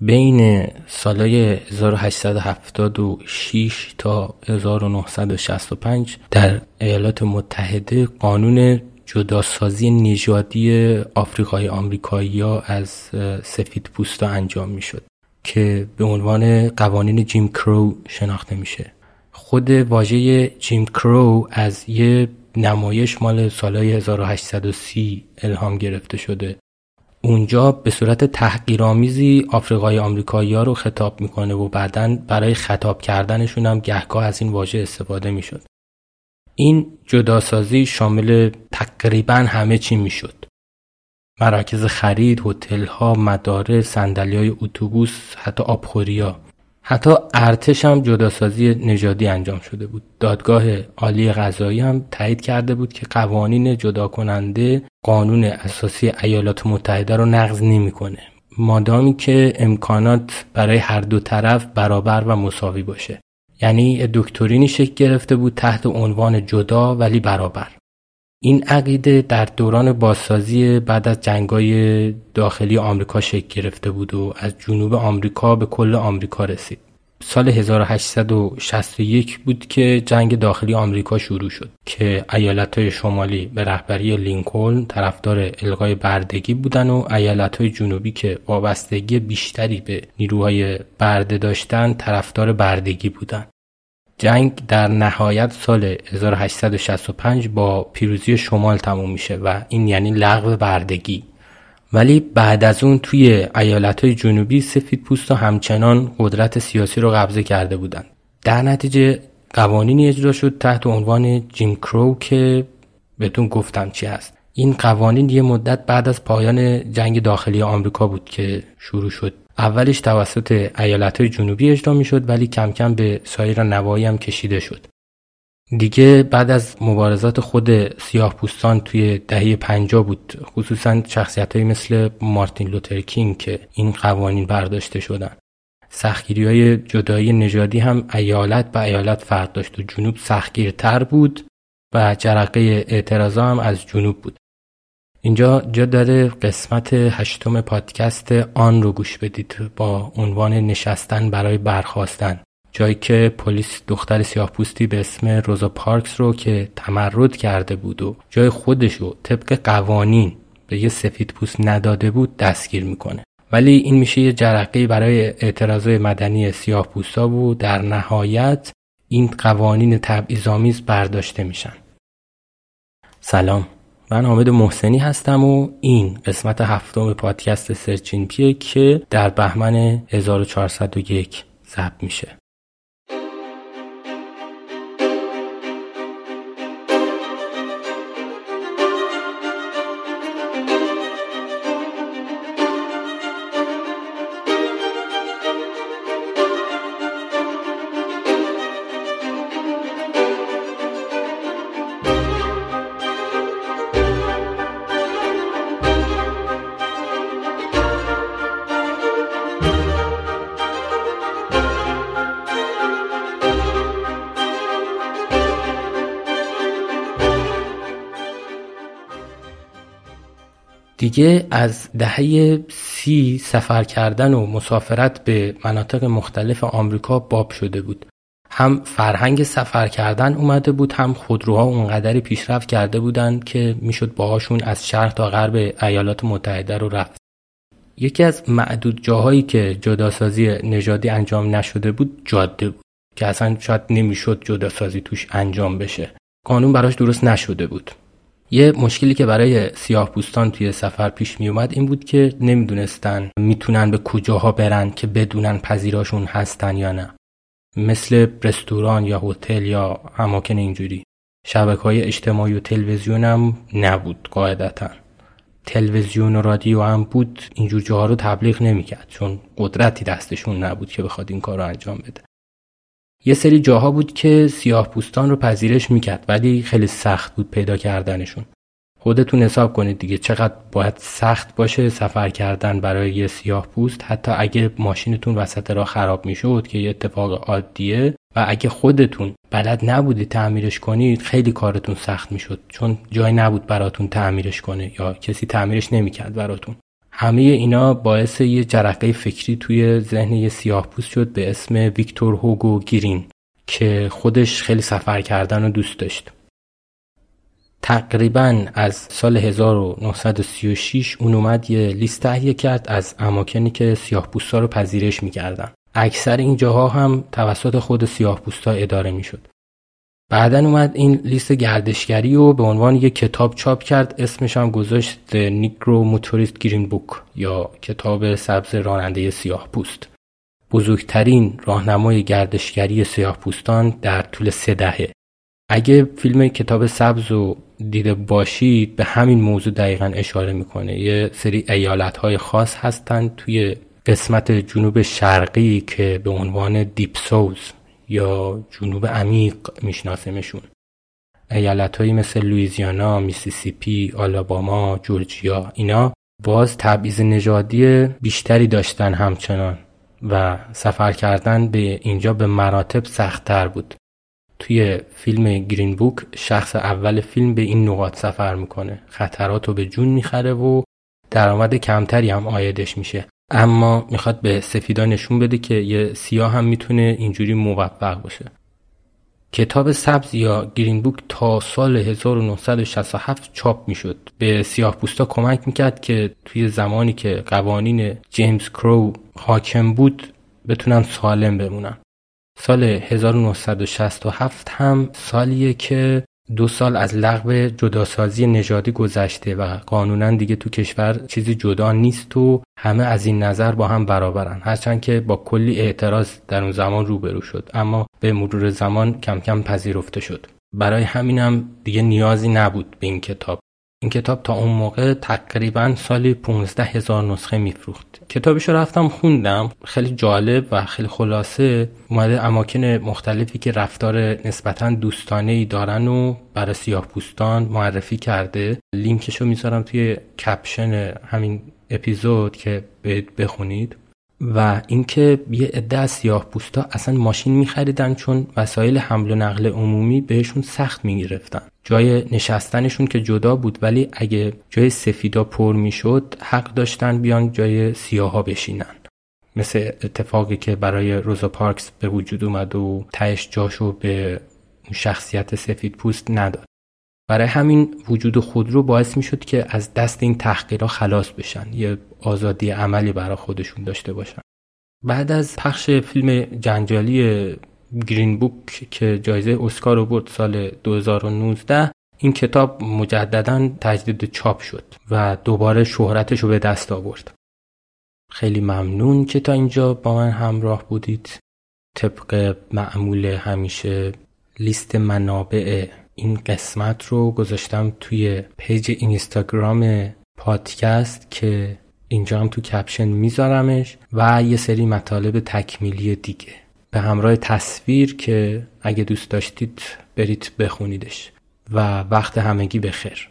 بین سالهای 1876 تا 1965 در ایالات متحده قانون جداسازی نژادی آفریقای آمریکایی ها از سفید پوستا انجام می شد که به عنوان قوانین جیم کرو شناخته میشه خود واژه جیم کرو از یه نمایش مال سالهای 1830 الهام گرفته شده. اونجا به صورت تحقیرآمیزی آفریقای آمریکایی ها رو خطاب می‌کنه و بعدا برای خطاب کردنشون هم گهگاه از این واژه استفاده می‌شد. این جداسازی شامل تقریبا همه چی می‌شد. مراکز خرید، هتل ها، مدارس، صندلی های اتوبوس، حتی آبخوریا. حتی ارتش هم جداسازی نژادی انجام شده بود. دادگاه عالی قضایی هم تایید کرده بود که قوانین جدا کننده قانون اساسی ایالات متحده رو نقض نمی‌کنه. مادامی که امکانات برای هر دو طرف برابر و مساوی باشه. یعنی دکترینی شکل گرفته بود تحت عنوان جدا ولی برابر. این عقیده در دوران بازسازی بعد از جنگای داخلی آمریکا شکل گرفته بود و از جنوب آمریکا به کل آمریکا رسید. سال 1861 بود که جنگ داخلی آمریکا شروع شد که ایالتهای شمالی به رهبری لینکلن طرفدار الغای بردگی بودن و ایالتهای جنوبی که وابستگی بیشتری به نیروهای برده داشتن طرفدار بردگی بودند. جنگ در نهایت سال 1865 با پیروزی شمال تموم میشه و این یعنی لغو بردگی ولی بعد از اون توی ایالت های جنوبی سفید پوست همچنان قدرت سیاسی رو قبضه کرده بودند. در نتیجه قوانینی اجرا شد تحت عنوان جیم کرو که بهتون گفتم چی هست. این قوانین یه مدت بعد از پایان جنگ داخلی آمریکا بود که شروع شد. اولش توسط ایالت های جنوبی اجرا می شد ولی کم کم به سایر نوایی هم کشیده شد. دیگه بعد از مبارزات خود سیاه پوستان توی دهه پنجا بود خصوصا شخصیت های مثل مارتین لوتر که این قوانین برداشته شدن. سختگیری های جدایی نژادی هم ایالت به ایالت فرق داشت و جنوب سختگیرتر بود و جرقه اعتراضا هم از جنوب بود. اینجا جا داره قسمت هشتم پادکست آن رو گوش بدید با عنوان نشستن برای برخواستن جایی که پلیس دختر سیاه پوستی به اسم روزا پارکس رو که تمرد کرده بود و جای خودش رو طبق قوانین به یه سفید پوست نداده بود دستگیر می‌کنه. ولی این میشه یه جرقه برای اعتراضای مدنی سیاه پوستا و در نهایت این قوانین تبعیض‌آمیز برداشته میشن. سلام. من حامد محسنی هستم و این قسمت هفتم پادکست سرچین پیه که در بهمن 1401 ضبط میشه. دیگه از دهه سی سفر کردن و مسافرت به مناطق مختلف آمریکا باب شده بود. هم فرهنگ سفر کردن اومده بود هم خودروها اونقدری پیشرفت کرده بودند که می‌شد باهاشون از شرق تا غرب ایالات متحده رو رفت. یکی از معدود جاهایی که جداسازی نژادی انجام نشده بود جاده بود که اصلا شاید نمی‌شد جداسازی توش انجام بشه. قانون براش درست نشده بود. یه مشکلی که برای سیاه پوستان توی سفر پیش می اومد این بود که نمی‌دونستن می‌تونن به کجاها برن که بدونن پذیراشون هستن یا نه. مثل رستوران یا هتل یا اماکن اینجوری. شبکه های اجتماعی و تلویزیون هم نبود قاعدتا. تلویزیون و رادیو هم بود اینجور جاها رو تبلیغ نمی‌کرد چون قدرتی دستشون نبود که بخواد این کار رو انجام بده. یه سری جاها بود که سیاه پوستان رو پذیرش می‌کرد ولی خیلی سخت بود پیدا کردنشون. خودتون حساب کنید دیگه چقدر باید سخت باشه سفر کردن برای یه سیاه پوست. حتی اگه ماشینتون وسط راه خراب می‌شد که یه اتفاق عادیه و اگه خودتون بلد نبودید تعمیرش کنید خیلی کارتون سخت می‌شد. چون جای نبود براتون تعمیرش کنه یا کسی تعمیرش نمی‌کرد براتون. همه اینا باعث یه جرقه فکری توی ذهن یه سیاه پوست شد به اسم ویکتور هوگو گیرین که خودش خیلی سفر کردن و دوست داشت. تقریبا از سال 1936 اون اومد یه لیست تهیه کرد از اماکنی که سیاه رو پذیرش می‌کردن. اکثر این جاها هم توسط خود سیاه اداره می‌شد. بعدا اومد این لیست گردشگری رو به عنوان یک کتاب چاپ کرد. اسمش هم گذاشت The Negro Motorist Green یا کتاب سبز راننده سیاه پوست. بزرگترین راهنمای گردشگری سیاه پوستان در طول سه دهه. اگه فیلم کتاب سبز رو دیده باشید به همین موضوع دقیقا اشاره می‌کنه. یه سری ایالت های خاص هستند توی قسمت جنوب شرقی که به عنوان Deep South یا جنوب عمیق میشناسیمشون. ایالت هایی مثل لویزیانا، میسیسیپی، آلاباما، جورجیا اینا باز تبعیض نژادی بیشتری داشتن همچنان و سفر کردن به اینجا به مراتب سختتر بود. توی فیلم گرین بوک شخص اول فیلم به این نقاط سفر می‌کنه. خطرات رو به جون می‌خره و درآمد کمتری هم آیدش میشه. اما می‌خواد به سفیدا نشون بده که یه سیاه هم می‌تونه اینجوری موفق باشه. کتاب سبز یا گرین بوک تا سال 1967 چاپ می‌شد. به سیاه پوستا کمک می‌کرد که توی زمانی که قوانین جیمز کرو حاکم بود بتونن سالم بمونن. سال 1967 هم سالیه که دو سال از لغو جداسازی نژادی گذشته و قانونا دیگه تو کشور چیزی جدا نیست و همه از این نظر با هم برابرن. هرچند که با کلی اعتراض در اون زمان روبرو شد اما به مرور زمان کم کم پذیرفته شد. برای همینم دیگه نیازی نبود به این کتاب این کتاب تا اون موقع تقریبا سالی 15 هزار نسخه میفروخت. کتابش رفتم خوندم. خیلی جالب و خیلی خلاصه. اومده اماکن مختلفی که رفتار نسبتا دوستانه ای دارن و برای سیاه پوستان معرفی کرده. لینکش رو می‌ذارم توی کپشن همین اپیزود که بخونید. و اینکه یه عده از سیاه پوستا اصلا ماشین میخریدن چون وسایل حمل و نقل عمومی بهشون سخت می‌گرفتن. جای نشستنشون که جدا بود ولی اگه جای سفیدا پر می‌شد حق داشتن بیان جای سیاها بشینن. مثل اتفاقی که برای روزا پارکس به وجود اومد و تهش جاشو به شخصیت سفید پوست نداد. برای همین وجود خودرو باعث می‌شد که از دست این تحقیرها خلاص بشن یه آزادی عملی برای خودشون داشته باشن. بعد از پخش فیلم جنجالی گرین بوک که جایزه اسکار رو برد سال 2019 این کتاب مجددا تجدید چاپ شد و دوباره شهرتش رو به دست آورد. خیلی ممنون که تا اینجا با من همراه بودید. طبق معمول همیشه لیست منابع این قسمت رو گذاشتم توی page اینستاگرام پادکست که اینجا هم تو caption میذارمش و یه سری مطالب تکمیلی دیگه. به همراه تصویر که اگه دوست داشتید برید بخونیدش. و وقت همگی بخیر.